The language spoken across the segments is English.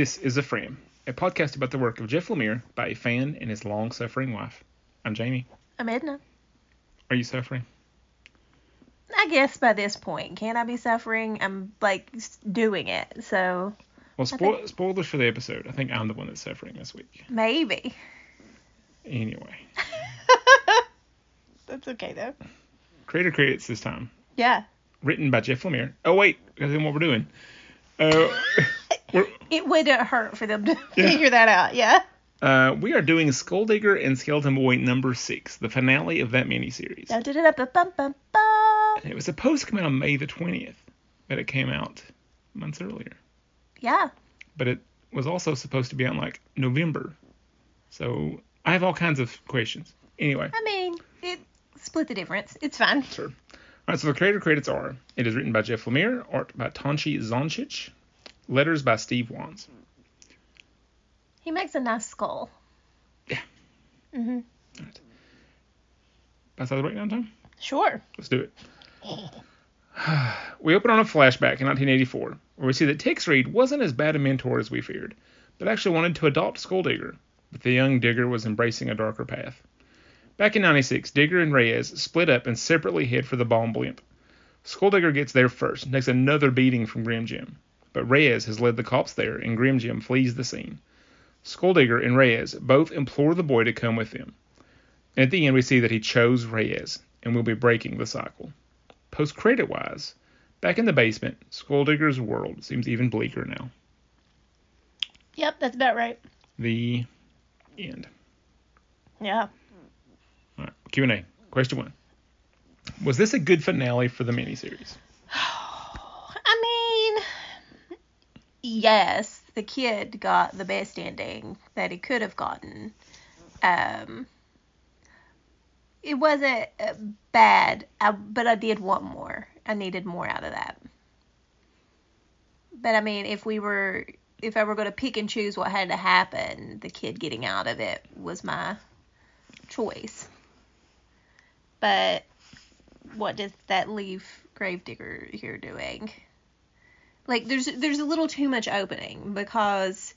This is A Frame, a podcast about the work of Jeff Lemire by a fan and his long suffering wife. I'm Jamie. I'm Edna. Are you suffering? I guess by this point, can I be suffering? I'm like doing it, so Well, spoil- think- spoilers for the episode. I think I'm the one that's suffering this week. maybe. Anyway, That's okay though. creator credits this time. Yeah. Written by Jeff Lemire. Oh, wait, that's what we're doing. Uh, we're, It wouldn't hurt for them to Yeah. figure that out. Yeah. uh, we are doing Skulldigger and Skeleton Boy number six, the finale of that miniseries. Dun, dun, dun, dun, bum, bum, bum. It was supposed to come out on May the 20th, but it came out months earlier. Yeah. But it was also supposed to be out in like November. So I have all kinds of questions. Anyway, I mean, it split the difference. It's fine. sure. All right, so the creator credits are it is written by Jeff Lemire, art by Tonci Zonjic, letters by Steve Wands. He makes a nice skull. Yeah. Mhm. That's how the breakdown time? Sure. Let's do it. we open on a flashback in 1984, where we see that Tex Reed wasn't as bad a mentor as we feared, but actually wanted to adopt Skulldigger, but the young Digger was embracing a darker path. Back in 96, Digger and Reyes split up and separately head for the bomb blimp. Skulldigger gets there first and takes another beating from Grim Jim, but Reyes has led the cops there and Grim Jim flees the scene. Skulldigger and Reyes both implore the boy to come with them. And at the end, we see that he chose Reyes and will be breaking the cycle. Post credit wise, back in the basement, Skulldigger's world seems even bleaker now. Yep, that's about right. The end. Yeah. All right, Q and A. Question one: Was this a good finale for the miniseries? I mean, yes, the kid got the best ending that he could have gotten. Um, it wasn't uh, bad, but I did want more. I needed more out of that. But I mean, if we were, if I were going to pick and choose what had to happen, the kid getting out of it was my choice. But what does that leave Gravedigger here doing? Like there's there's a little too much opening because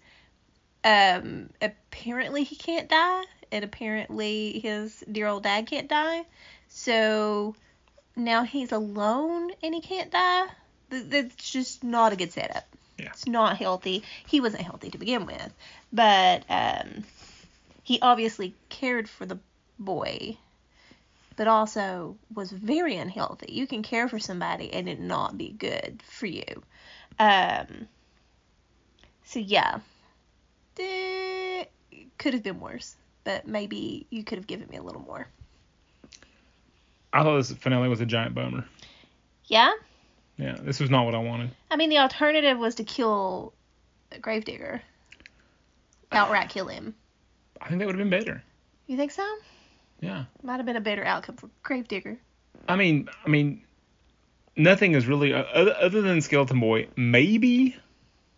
um apparently he can't die and apparently his dear old dad can't die. So now he's alone and he can't die. That's just not a good setup. Yeah. It's not healthy. He wasn't healthy to begin with, but um he obviously cared for the boy but also was very unhealthy. You can care for somebody and it not be good for you. Um, so yeah, Eh, could have been worse, but maybe you could have given me a little more. I thought this finale was a giant bummer. Yeah, Yeah, this was not what I wanted. I mean the alternative was to kill Gravedigger, outright kill him. I think that would have been better. You think so? Yeah. Might have been a better outcome for Gravedigger. I mean, I mean, nothing is really uh, other, than Skeleton Boy maybe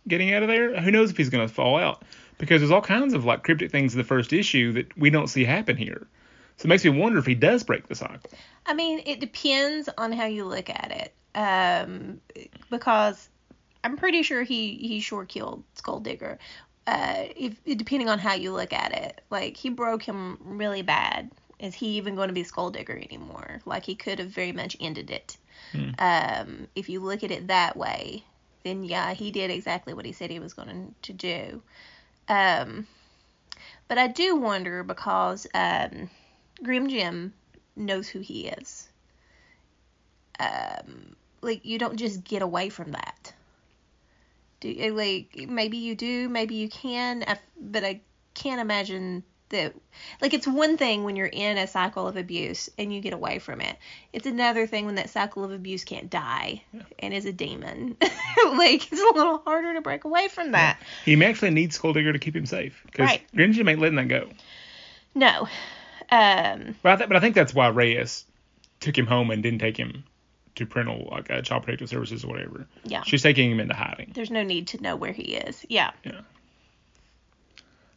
getting out of there. Who knows if he's gonna fall out? Because there's all kinds of like cryptic things in the first issue that we don't see happen here. So it makes me wonder if he does break the cycle. I mean, it depends on how you look at it. Um, because I'm pretty sure he he sure killed Skulldigger. Uh, if depending on how you look at it, like he broke him really bad. Is he even going to be skull digger anymore? Like he could have very much ended it. Hmm. Um, if you look at it that way, then yeah, he did exactly what he said he was going to do. Um, but I do wonder because um, Grim Jim knows who he is. Um, like you don't just get away from that. Do like maybe you do, maybe you can, but I can't imagine that. Like it's one thing when you're in a cycle of abuse and you get away from it. It's another thing when that cycle of abuse can't die and is a demon. like it's a little harder to break away from that. He may actually need Skulldigger to keep him safe because Right. Grimjim ain't letting that go. No. Um. But I, th- but I think that's why Reyes took him home and didn't take him to parental like uh, child protective services or whatever. Yeah. She's taking him into hiding. There's no need to know where he is. yeah Yeah.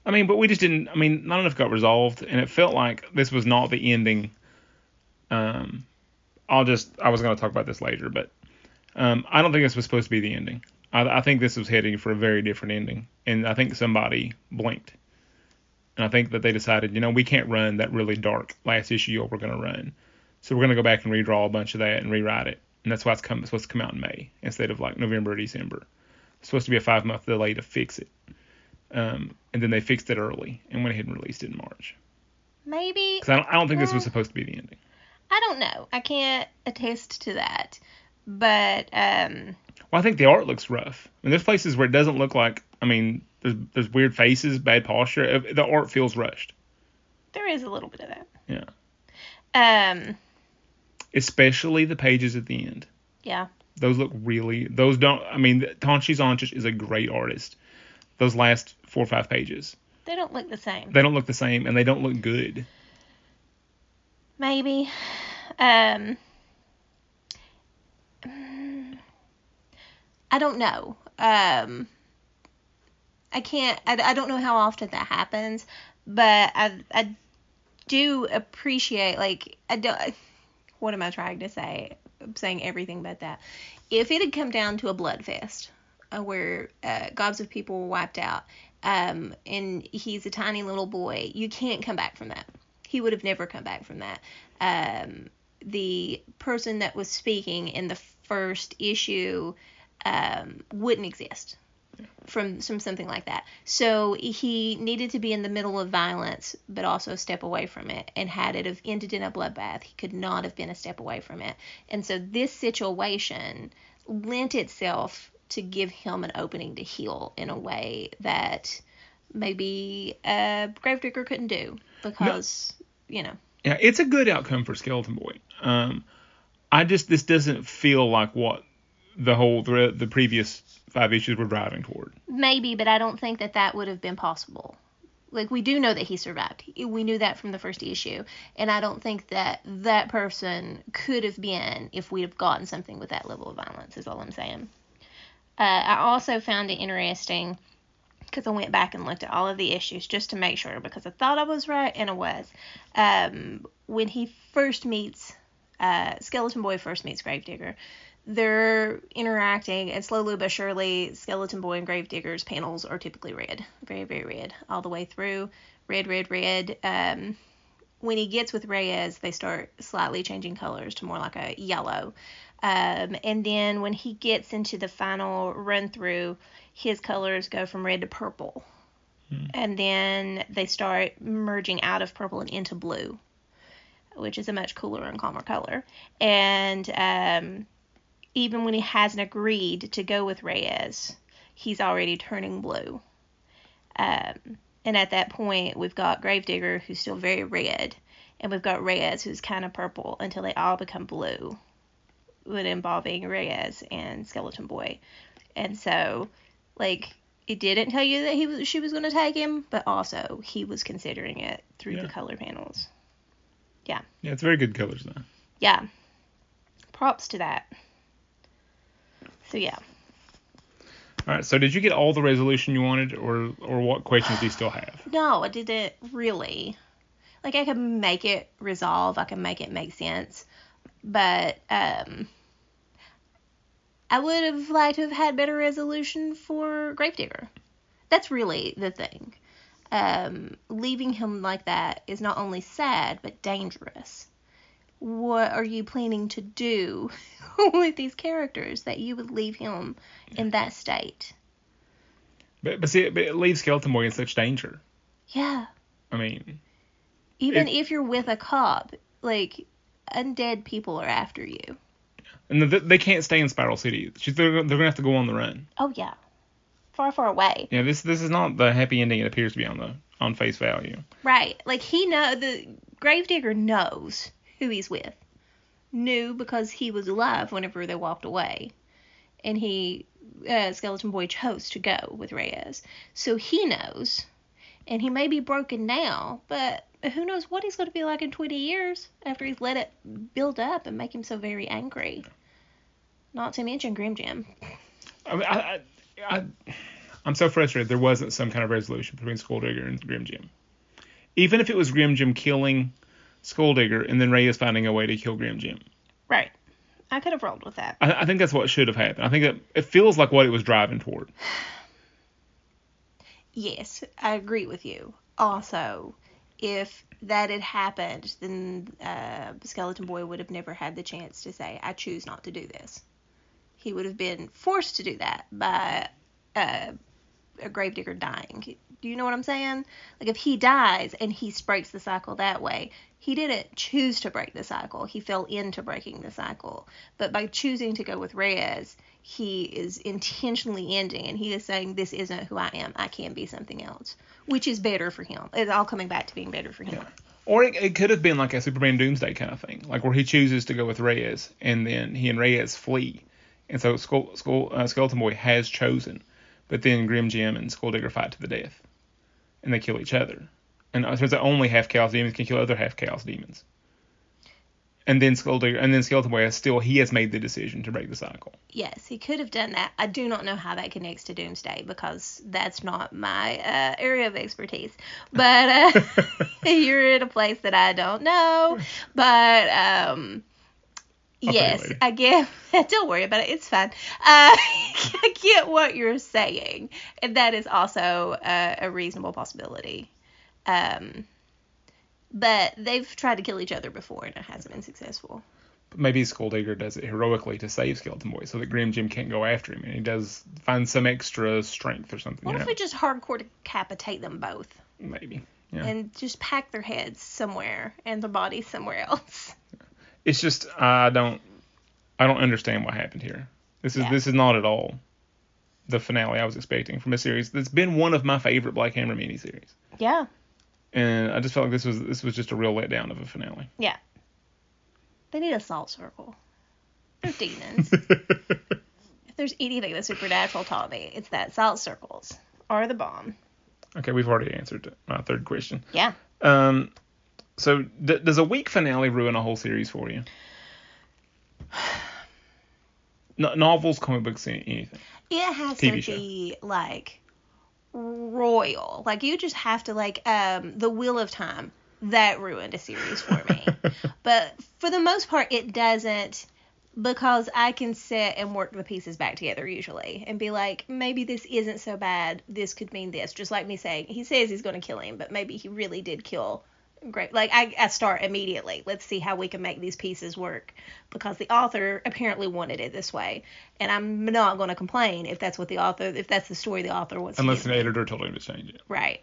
I mean, but we just didn't. I mean, not enough got resolved, and it felt like this was not the ending. Um, I'll just. I was going to talk about this later, but um, I don't think this was supposed to be the ending. I, I think this was heading for a very different ending, and I think somebody blinked, and I think that they decided, you know, we can't run that really dark last issue we're going to run, so we're going to go back and redraw a bunch of that and rewrite it, and that's why it's, come, it's supposed to come out in May instead of like November or December. It's supposed to be a five month delay to fix it, um, and then they fixed it early and went ahead and released it in March. Maybe Because I don't, I don't think this was supposed to be the ending. I don't know. I can't attest to that. But um Well, I think the art looks rough. I mean, there's places where it doesn't look like. I mean, there's there's weird faces, bad posture. The art feels rushed. there is a little bit of that. Yeah. Um Especially the pages at the end. yeah. Those look really. Those don't. I mean, Tonci Zonjic is a great artist. Those last four or five pages, They don't look the same. they don't look the same, and they don't look good. Maybe. Um I don't know. Um I can't I, I don't know how often that happens, but I I do appreciate like I don't what am I trying to say? I'm saying everything but that. If it had come down to a blood fest where uh, gobs of people were wiped out, um, and he's a tiny little boy, you can't come back from that. He would have never come back from that. Um, the person that was speaking in the first issue um, wouldn't exist from from something like that. So he needed to be in the middle of violence, but also step away from it. And had it have ended in a bloodbath, he could not have been a step away from it. And so this situation lent itself to give him an opening to heal in a way that maybe uh, Gravedigger couldn't do because you know Yeah, it's a good outcome for Skeleton Boy. Um, I just this doesn't feel like what the whole the, the previous five issues were driving toward. maybe, but I don't think that that would have been possible. Like we do know that he survived. We knew that from the first issue, and I don't think that that person could have been if we'd have gotten something with that level of violence. Is all I'm saying. Uh, I also found it interesting because I went back and looked at all of the issues just to make sure because I thought I was right and I was. Um, when he first meets uh, Skeleton Boy first meets Gravedigger, they're interacting and slowly but surely Skeleton Boy and Gravedigger's panels are typically red, very very red all the way through, red red red. Um, when he gets with Reyes, they start slightly changing colors to more like a yellow. Um, and then when he gets into the final run through, his colors go from red to purple. And then they start merging out of purple and into blue, which is a much cooler and calmer color. And um, even when he hasn't agreed to go with Reyes, he's already turning blue. Um, and at that point, we've got Gravedigger, who's still very red, and we've got Reyes, who's kind of purple, until they all become blue, with involving Reyes and Skeleton Boy. And so, like, it didn't tell you that he was she was going to take him, but also he was considering it through Yeah. the color panels. Yeah. Yeah, it's very good colors though. Yeah, props to that. So yeah. All right, so did you get all the resolution you wanted, or or what questions do you still have? No, I didn't really. Like I could make it resolve, I could make it make sense, but um, I would have liked to have had better resolution for Gravedigger. That's really the thing. Um, leaving him like that is not only sad but dangerous. What are you planning to do with these characters that you would leave him in that state? But but see, but it leaves Skeleton Boy in such danger. Yeah. I mean, Even It- if you're with a cop, like undead people are after you. And the, they can't stay in Spiral City. She's, they're, they're gonna have to go on the run. Oh yeah, far far away. Yeah, this this is not the happy ending it appears to be on the on face value. Right. Like he know the Gravedigger knows who he's with. Knew because he was alive whenever they walked away, and he uh, Skeleton Boy chose to go with Reyes. So he knows, and he may be broken now, but who knows what he's going to be like in 20 years after he's let it build up and make him so very angry. Not to mention Grim Jim. I, mean, I, I, I I'm so frustrated there wasn't some kind of resolution between Skulldigger and Grim Jim. Even if it was Grim Jim killing Skulldigger and then Reyes finding a way to kill Grim Jim. Right. I could have rolled with that. I, I think that's what should have happened. I think that it feels like what it was driving toward. Yes, I agree with you. Also, if that had happened, then uh, Skeleton Boy would have never had the chance to say, I choose not to do this. He would have been forced to do that by uh, a gravedigger dying. Do you know what I'm saying? Like, if he dies and he breaks the cycle that way, he didn't choose to break the cycle. He fell into breaking the cycle. But by choosing to go with Reyes, he is intentionally ending and he is saying, This isn't who I am. I can be something else, which is better for him. It's all coming back to being better for him. Yeah. Or it, it could have been like a Superman Doomsday kind of thing, like where he chooses to go with Reyes and then he and Reyes flee. And so Skull, Skull, uh, Skeleton Boy has chosen, but then Grim Jim and Skulldigger fight to the death, and they kill each other. And it turns out only half chaos demons can kill other half chaos demons. And then Skulldigger, and then Skeleton Boy still he has made the decision to break the cycle. Yes, he could have done that. I do not know how that connects to Doomsday because that's not my uh, area of expertise. But uh, you're in a place that I don't know. But um, I'll tell you yes. I get. Don't worry about it. It's fine. Uh, I get what you're saying, and that is also uh, a reasonable possibility. Um, but they've tried to kill each other before, and it hasn't been successful. But maybe Skulldigger does it heroically to save Skeleton Boy, so that Grim Jim can't go after him, and he does find some extra strength or something. What if know? we just hardcore decapitate them both? Maybe. Yeah. and just pack their heads somewhere and their bodies somewhere else. it's just I don't I don't understand what happened here. This is Yeah. this is not at all the finale I was expecting from a series that's been one of my favorite Black Hammer miniseries. Yeah. And I just felt like this was this was just a real letdown of a finale. Yeah. They need a salt circle. They're demons. if there's anything that Supernatural taught me, it's that salt circles are the bomb. okay, we've already answered my third question. Yeah. Um, so d- does a weak finale ruin a whole series for you? No- novels, comic books, anything. It has TV to show. be like royal. Like you just have to like um the Wheel of Time that ruined a series for me. but for the most part it doesn't because I can sit and work the pieces back together usually and be like maybe this isn't so bad. This could mean this. Just like me saying he says he's going to kill him, but maybe he really did kill Great. Like I, I start immediately. Let's see how we can make these pieces work because the author apparently wanted it this way, and I'm not going to complain if that's what the author, if that's the story the author wants. Unless an editor told him to change it. Right.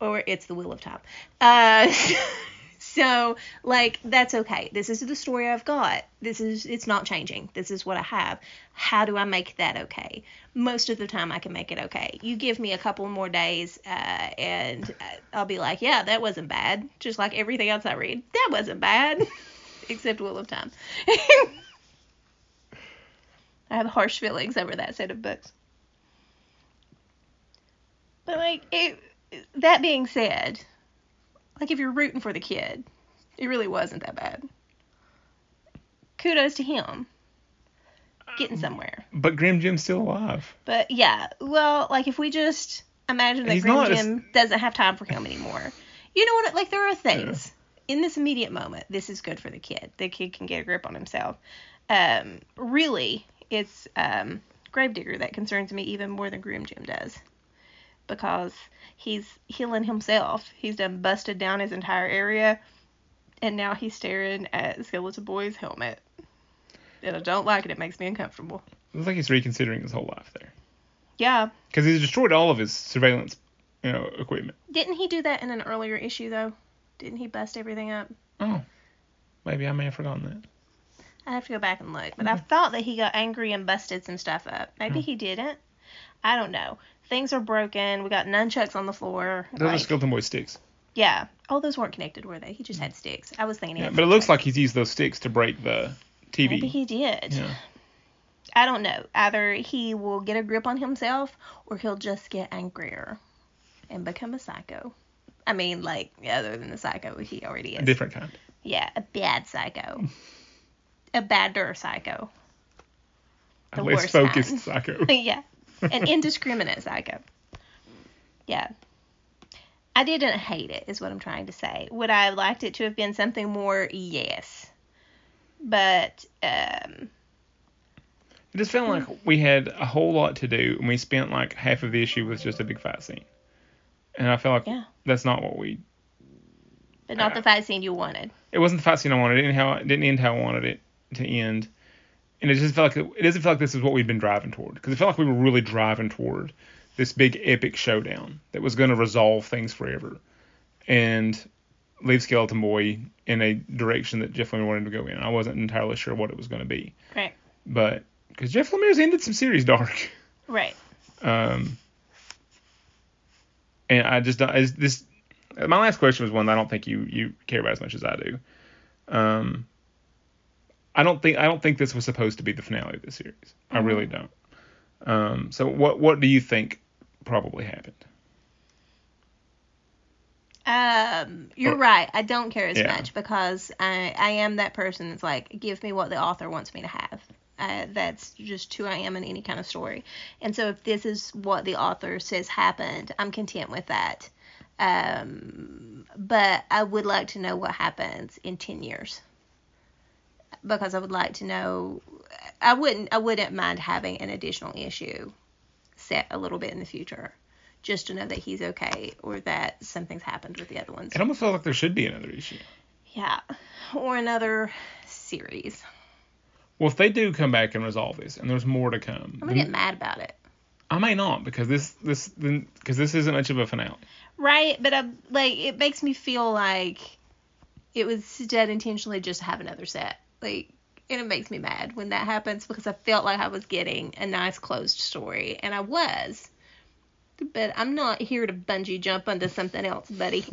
Or it's the wheel of time. Uh, so like that's okay. This is the story I've got. This is it's not changing. This is what I have. How do I make that okay? Most of the time I can make it okay. You give me a couple more days uh, and uh, I'll be like, yeah, that wasn't bad. Just like everything else I read, that wasn't bad. Except Wheel of Time. I have harsh feelings over that set of books. But like it, that being said, like if you're rooting for the kid, it really wasn't that bad. Kudos to him. Getting somewhere. But Grim Jim's still alive. But yeah, well, like if we just imagine that He's Grim Jim doesn't have time for him anymore. You know what? Like there are things in this immediate moment. This is good for the kid. The kid can get a grip on himself. Um, really, it's um, Gravedigger that concerns me even more than Grim Jim does, because he's healing himself. He's done busted down his entire area, and now he's staring at Skeleton Boy's helmet. And I don't like it. It makes me uncomfortable. It looks like he's reconsidering his whole life there. Yeah, Because he's destroyed all of his surveillance, you know, equipment. Didn't he do that in an earlier issue though? Didn't he bust everything up? Oh, maybe I may have forgotten that. I have to go back and look, but I thought that he got angry and busted some stuff up. Maybe Hmm. he didn't. I don't know. Things are broken. We got nunchucks on the floor. Those are Skeleton Boy sticks. yeah. Oh, those weren't connected, were they? He just had sticks. I was thinking. Yeah, but it looks like he's used those sticks to break the TV. Maybe he did. Yeah. I don't know. Either he will get a grip on himself, or he'll just get angrier and become a psycho. I mean, like other than the psycho he already is. A different kind. Yeah, a bad psycho. a badder psycho. The A less worst focused kind. psycho. yeah, an indiscriminate psycho. Yeah. I didn't hate it, is what I'm trying to say. Would I have liked it to have been something more? Yes. But um, It just felt like we had a whole lot to do, and we spent like half of the issue with just a big fight scene. And I felt like Yeah. that's not what we. But not the fight scene you wanted. It wasn't the fight scene I wanted. It didn't how it didn't end how I wanted it to end. And it just felt like it doesn't feel like this is what we've been driving toward because it felt like we were really driving toward this big epic showdown that was going to resolve things forever and leave Skeleton Boy in a direction that Jeff Lemire wanted to go in. I wasn't entirely sure what it was going to be, Right. but because Jeff Lemire's ended some series dark, Right. um, and I just don't. Is this my last question was one that I don't think you you care about as much as I do. Um, I don't think I don't think this was supposed to be the finale of the series. I really don't. Um, so what what do you think probably happened? Um, you're Or- right. I don't care as Yeah. much because I I am that person that's like, give me what the author wants me to have. Uh, that's just who I am in any kind of story. And so if this is what the author says happened, I'm content with that. Um, but I would like to know what happens in ten years because I would like to know. I wouldn't I wouldn't mind having an additional issue set a little bit in the future. Just to know that he's okay, or that something's happened with the other ones. It almost felt like there should be another issue. Yeah, or another series. Well, if they do come back and resolve this, and there's more to come, I'm gonna get mad about it. I may not because this this because this isn't much of a finale. Right, but I like it makes me feel like it was done intentionally just to have another set. Like, and it makes me mad when that happens because I felt like I was getting a nice closed story, and I was. But I'm not here to bungee jump onto something else, buddy.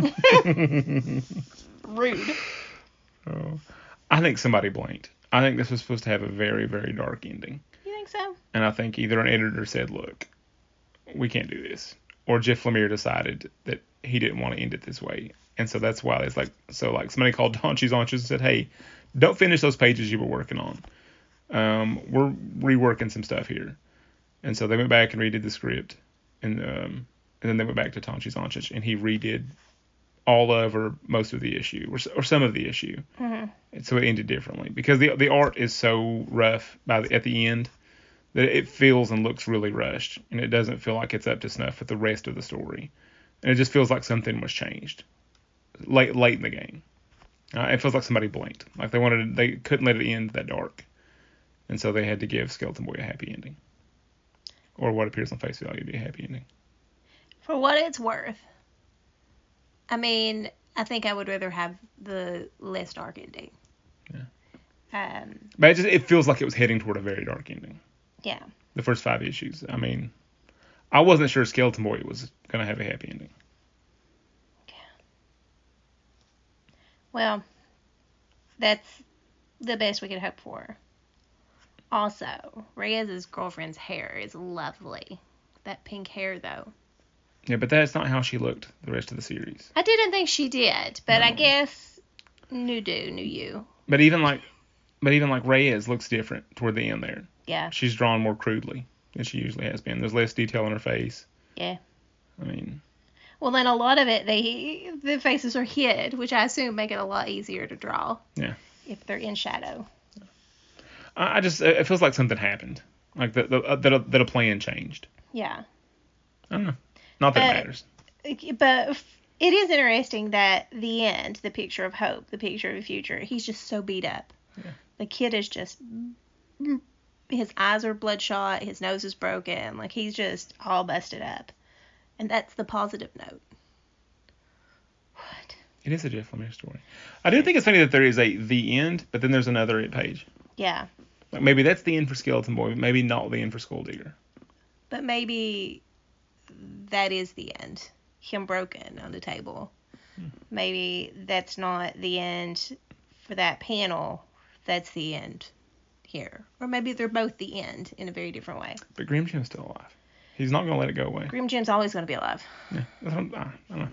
Rude. Oh, I think somebody blinked. I think this was supposed to have a very very dark ending. You think so? And I think either an editor said, "Look, we can't do this," or Jeff Lemire decided that he didn't want to end it this way, and so that's why it's like so like somebody called Tonci Zonjic and said, "Hey, don't finish those pages you were working on. Um, we're reworking some stuff here," and so they went back and redid the script, and um, and then they went back to Tonci Zonjic and he redid all of or most of the issue or, or some of the issue. Mhm. And so it ended differently because the the art is so rough by the, at the end that it feels and looks really rushed and it doesn't feel like it's up to snuff with the rest of the story. And it just feels like something was changed late late in the game. Uh, it feels like somebody blinked, like they wanted they couldn't let it end that dark, and so they had to give Skeleton Boy a happy ending, or what appears on face value to be a happy ending. For what it's worth, I mean, I think I would rather have the less dark ending. Yeah. Um. But it just it feels like it was heading toward a very dark ending. Yeah. The first five issues. I mean, I wasn't sure Skeleton Boy was gonna have a happy ending. Well, that's the best we could hope for. Also, Reyes's girlfriend's hair is lovely. That pink hair, though. Yeah, but that's not how she looked the rest of the series. I didn't think she did, but I guess new do, new you. But even like, but even like Reyes looks different toward the end there. Yeah, She's drawn more crudely than she usually has been. There's less detail in her face. yeah. I mean, Well, then a lot of it, they the faces are hid, which I assume make it a lot easier to draw. Yeah. If they're in shadow. I, just it feels like something happened, like that the, uh, that a, that a plan changed. Yeah. I don't know. Not that it matters. But it is interesting that the end, the picture of hope, the picture of the future, he's just so beat up. Yeah. The kid is just, his eyes are bloodshot, his nose is broken, like he's just all busted up. And that's the positive note. What? It is a Jeff Lemire story. I do think it's funny that there is a the end, but then there's another page. Yeah. Like maybe that's the end for Skeleton Boy, but maybe not the end for Skull Digger. But maybe that is the end. Him broken on the table. Hmm. Maybe that's not the end for that panel. That's the end here. Or maybe they're both the end in a very different way. But Grim Jim's still alive. He's not gonna let it go away. Grim Jim's always going to be alive. Yeah, I, I don't know.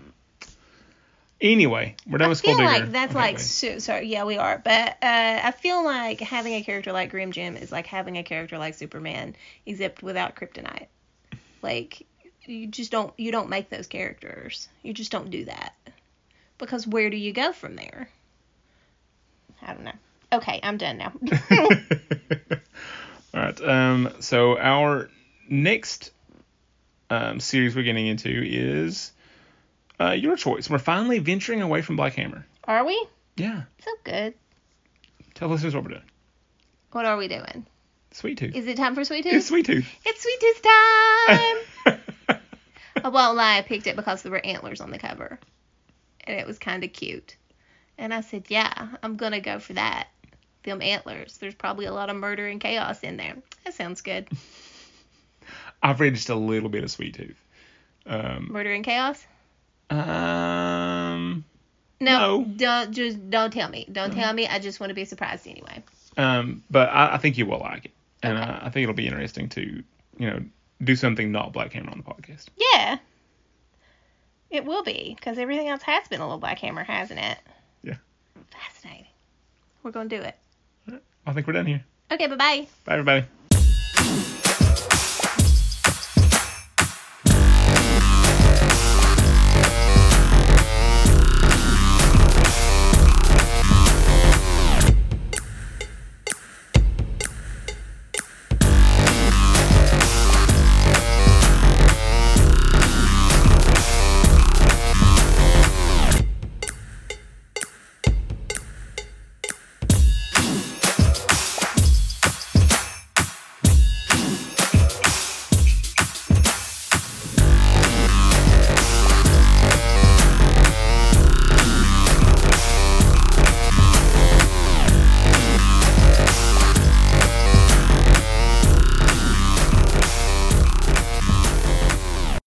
Anyway, we're done I with Skull feel Digger. like that's Okay, like so, sorry, yeah, we are, but uh, I feel like having a character like Grim Jim is like having a character like Superman, except without kryptonite. Like you just don't you don't make those characters. You just don't do that because where do you go from there? I don't know. Okay, I'm done now. All right. Um, so our next um, series we're getting into is uh, your choice. We're finally venturing away from Black Hammer. Are we? Yeah. So good. Tell listeners what we're doing. What are we doing? Sweet Tooth. Is it time for Sweet Tooth? It's Sweet Tooth. It's Sweet Tooth time! I won't lie, I picked it because there were antlers on the cover. And it was kind of cute. And I said, yeah, I'm going to go for that. Them antlers. There's probably a lot of murder and chaos in there. That sounds good. I've read just a little bit of Sweet Tooth. Um, Murder and chaos? um, No, No. don't just don't tell me. Don't tell me. I just want to be surprised anyway. um, but I, I think you will like it, and Okay. uh, I think it'll be interesting to, you know, do something not Black Hammer on the podcast. Yeah. It will be because everything else has been a little Black Hammer, hasn't it? Yeah. Fascinating. We're gonna do it. I think we're done here. Okay, bye bye. Bye, everybody.